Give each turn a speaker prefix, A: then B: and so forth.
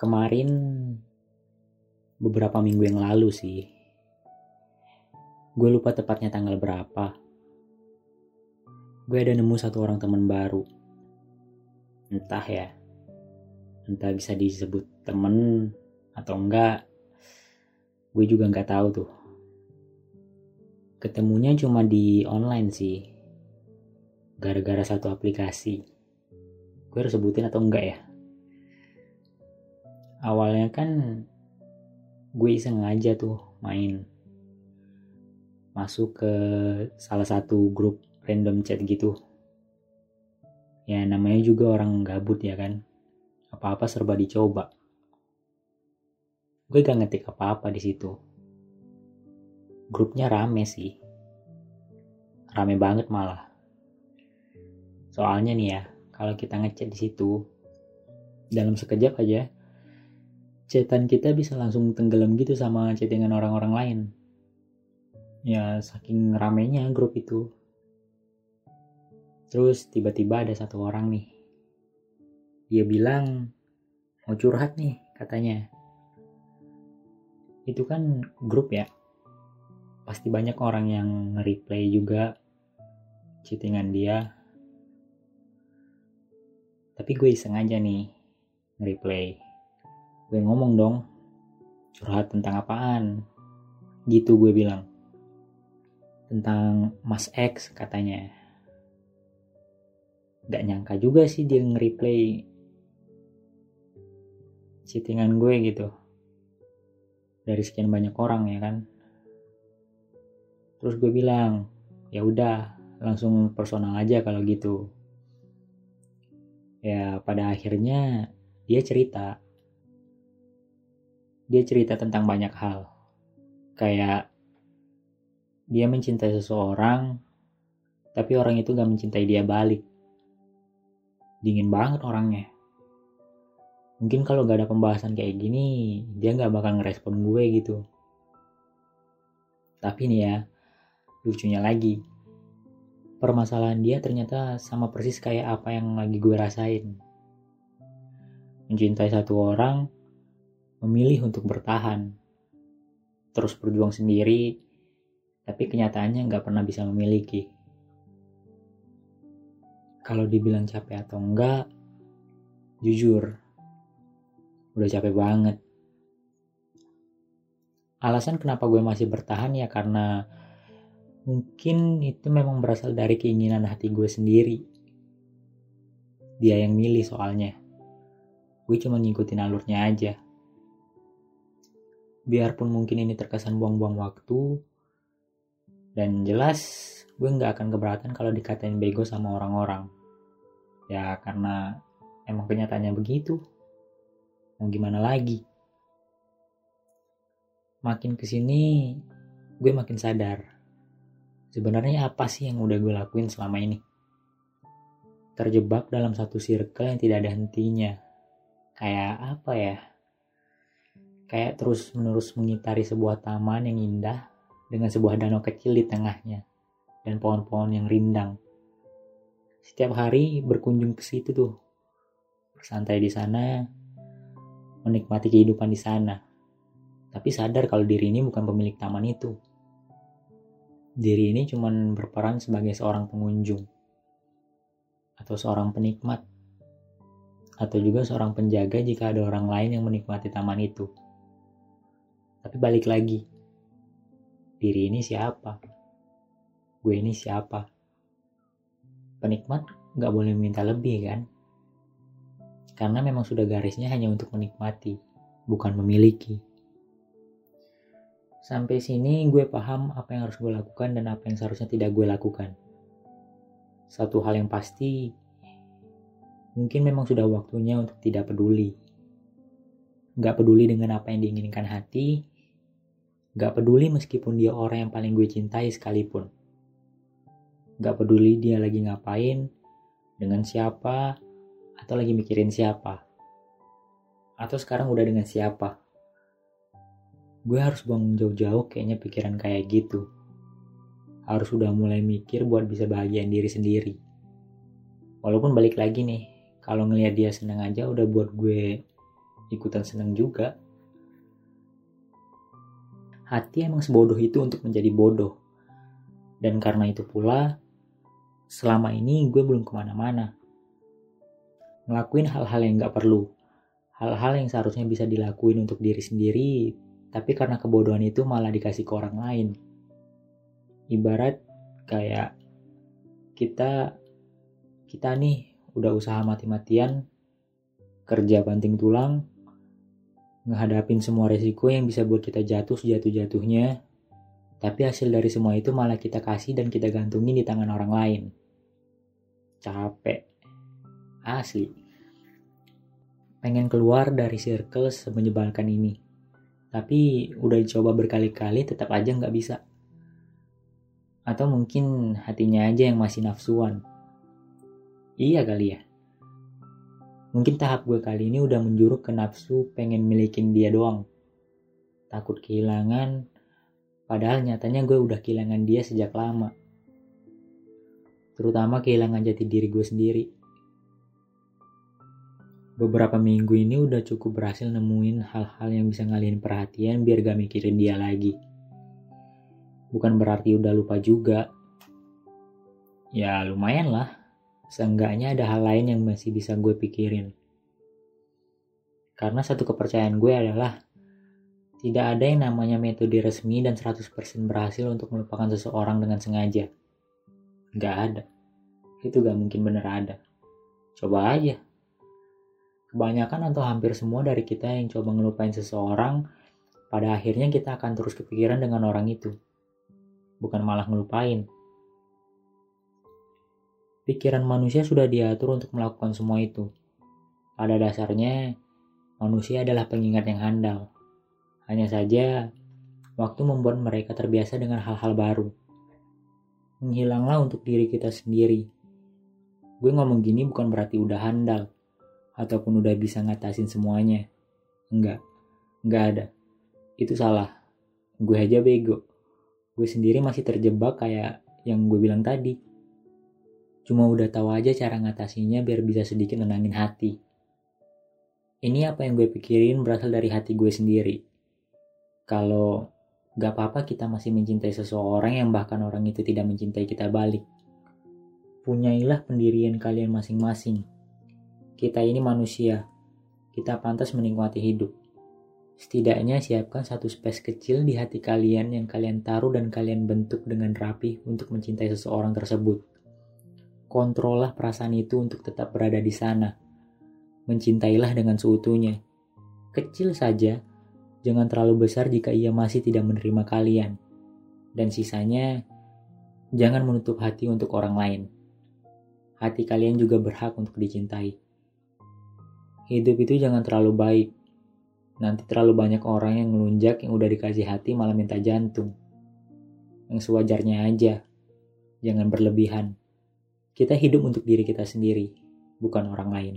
A: kemarin beberapa minggu yang lalu sih. Gue lupa tepatnya tanggal berapa. Gue ada nemu satu orang teman baru. Entah ya entah bisa disebut temen atau enggak. Gue juga nggak tahu tuh. Ketemunya cuma di online sih. Gara-gara satu aplikasi. Gue harus sebutin atau enggak ya awalnya kan gue iseng aja tuh main. Masuk ke salah satu grup random chat gitu. Ya namanya juga orang gabut ya kan. Apa-apa serba dicoba. Gue gak ngetik apa-apa di situ. Grupnya rame sih. Rame banget malah. Soalnya nih ya kalau kita ngechat di situ dalam sekejap aja chatan kita bisa langsung tenggelam gitu sama chattingan orang-orang lain. Ya saking ramenya grup itu. Terus tiba-tiba ada satu orang nih. Dia bilang mau curhat nih katanya. Itu kan grup ya. Pasti banyak orang yang nge-replay juga chattingan dia. Tapi gue iseng aja nih nge-replay gue ngomong dong. Curhat tentang apaan? Gitu gue bilang. Tentang Mas X katanya. Gak nyangka juga sih dia nge-replay chattingan gue gitu. Dari sekian banyak orang ya kan? Terus gue bilang ya udah langsung personal aja kalau gitu. Ya pada akhirnya dia cerita dia cerita tentang banyak hal. Kayak dia mencintai seseorang, tapi orang itu gak mencintai dia balik. Dingin banget orangnya. Mungkin kalau gak ada pembahasan kayak gini, dia gak bakal ngerespon gue gitu. Tapi nih ya, lucunya lagi. Permasalahan dia ternyata sama persis kayak apa yang lagi gue rasain. Mencintai satu orang, memilih untuk bertahan, terus berjuang sendiri, tapi kenyataannya nggak pernah bisa memiliki. Kalau dibilang capek atau enggak, jujur, udah capek banget. Alasan kenapa gue masih bertahan ya karena mungkin itu memang berasal dari keinginan hati gue sendiri. Dia yang milih soalnya. Gue cuma ngikutin alurnya aja biarpun mungkin ini terkesan buang-buang waktu dan jelas gue nggak akan keberatan kalau dikatain bego sama orang-orang. Ya karena emang kenyataannya begitu. Mau gimana lagi? Makin ke sini gue makin sadar. Sebenarnya apa sih yang udah gue lakuin selama ini? Terjebak dalam satu circle yang tidak ada hentinya. Kayak apa ya kayak terus menerus mengitari sebuah taman yang indah dengan sebuah danau kecil di tengahnya dan pohon-pohon yang rindang. Setiap hari berkunjung ke situ tuh, bersantai di sana, menikmati kehidupan di sana. Tapi sadar kalau diri ini bukan pemilik taman itu. Diri ini cuma berperan sebagai seorang pengunjung atau seorang penikmat atau juga seorang penjaga jika ada orang lain yang menikmati taman itu. Tapi balik lagi, diri ini siapa? Gue ini siapa? Penikmat gak boleh minta lebih kan? Karena memang sudah garisnya hanya untuk menikmati, bukan memiliki. Sampai sini gue paham apa yang harus gue lakukan dan apa yang seharusnya tidak gue lakukan. Satu hal yang pasti, mungkin memang sudah waktunya untuk tidak peduli. Gak peduli dengan apa yang diinginkan hati, Gak peduli meskipun dia orang yang paling gue cintai sekalipun. Gak peduli dia lagi ngapain, dengan siapa, atau lagi mikirin siapa. Atau sekarang udah dengan siapa. Gue harus buang jauh-jauh kayaknya pikiran kayak gitu. Harus udah mulai mikir buat bisa bahagiain diri sendiri. Walaupun balik lagi nih, kalau ngelihat dia seneng aja udah buat gue ikutan seneng juga. Hati emang sebodoh itu untuk menjadi bodoh. Dan karena itu pula, selama ini gue belum ke mana-mana. Ngelakuin hal-hal yang gak perlu. Hal-hal yang seharusnya bisa dilakuin untuk diri sendiri, tapi karena kebodohan itu malah dikasih ke orang lain. Ibarat kayak kita kita nih udah usaha mati-matian kerja banting tulang ngehadapin semua resiko yang bisa buat kita jatuh sejatuh-jatuhnya. Tapi hasil dari semua itu malah kita kasih dan kita gantungin di tangan orang lain. Capek. Asli. Pengen keluar dari circle semenyebalkan ini. Tapi udah dicoba berkali-kali tetap aja nggak bisa. Atau mungkin hatinya aja yang masih nafsuan. Iya kali ya. Mungkin tahap gue kali ini udah menjuruk ke nafsu pengen milikin dia doang. Takut kehilangan, padahal nyatanya gue udah kehilangan dia sejak lama. Terutama kehilangan jati diri gue sendiri. Beberapa minggu ini udah cukup berhasil nemuin hal-hal yang bisa ngalihin perhatian biar gak mikirin dia lagi. Bukan berarti udah lupa juga. Ya lumayan lah Seenggaknya ada hal lain yang masih bisa gue pikirin. Karena satu kepercayaan gue adalah tidak ada yang namanya metode resmi dan 100% berhasil untuk melupakan seseorang dengan sengaja. Gak ada. Itu gak mungkin bener ada. Coba aja. Kebanyakan atau hampir semua dari kita yang coba ngelupain seseorang, pada akhirnya kita akan terus kepikiran dengan orang itu. Bukan malah ngelupain. Pikiran manusia sudah diatur untuk melakukan semua itu. Pada dasarnya, manusia adalah pengingat yang handal. Hanya saja, waktu membuat mereka terbiasa dengan hal-hal baru. Menghilanglah untuk diri kita sendiri. Gue ngomong gini bukan berarti udah handal, ataupun udah bisa ngatasin semuanya. Enggak, enggak ada. Itu salah. Gue aja bego. Gue sendiri masih terjebak kayak yang gue bilang tadi Cuma udah tahu aja cara ngatasinya biar bisa sedikit nenangin hati. Ini apa yang gue pikirin berasal dari hati gue sendiri. Kalau gak apa-apa kita masih mencintai seseorang yang bahkan orang itu tidak mencintai kita balik. Punyailah pendirian kalian masing-masing. Kita ini manusia. Kita pantas menikmati hidup. Setidaknya siapkan satu space kecil di hati kalian yang kalian taruh dan kalian bentuk dengan rapi untuk mencintai seseorang tersebut. Kontrollah perasaan itu untuk tetap berada di sana. Mencintailah dengan seutuhnya. Kecil saja, jangan terlalu besar jika ia masih tidak menerima kalian. Dan sisanya, jangan menutup hati untuk orang lain. Hati kalian juga berhak untuk dicintai. Hidup itu jangan terlalu baik. Nanti terlalu banyak orang yang ngelunjak yang udah dikasih hati malah minta jantung. Yang sewajarnya aja. Jangan berlebihan. Kita hidup untuk diri kita sendiri, bukan orang lain.